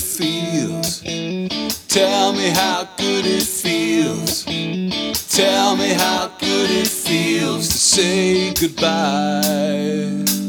it feels. Tell me how good it feels. Tell me how good it feels to say goodbye.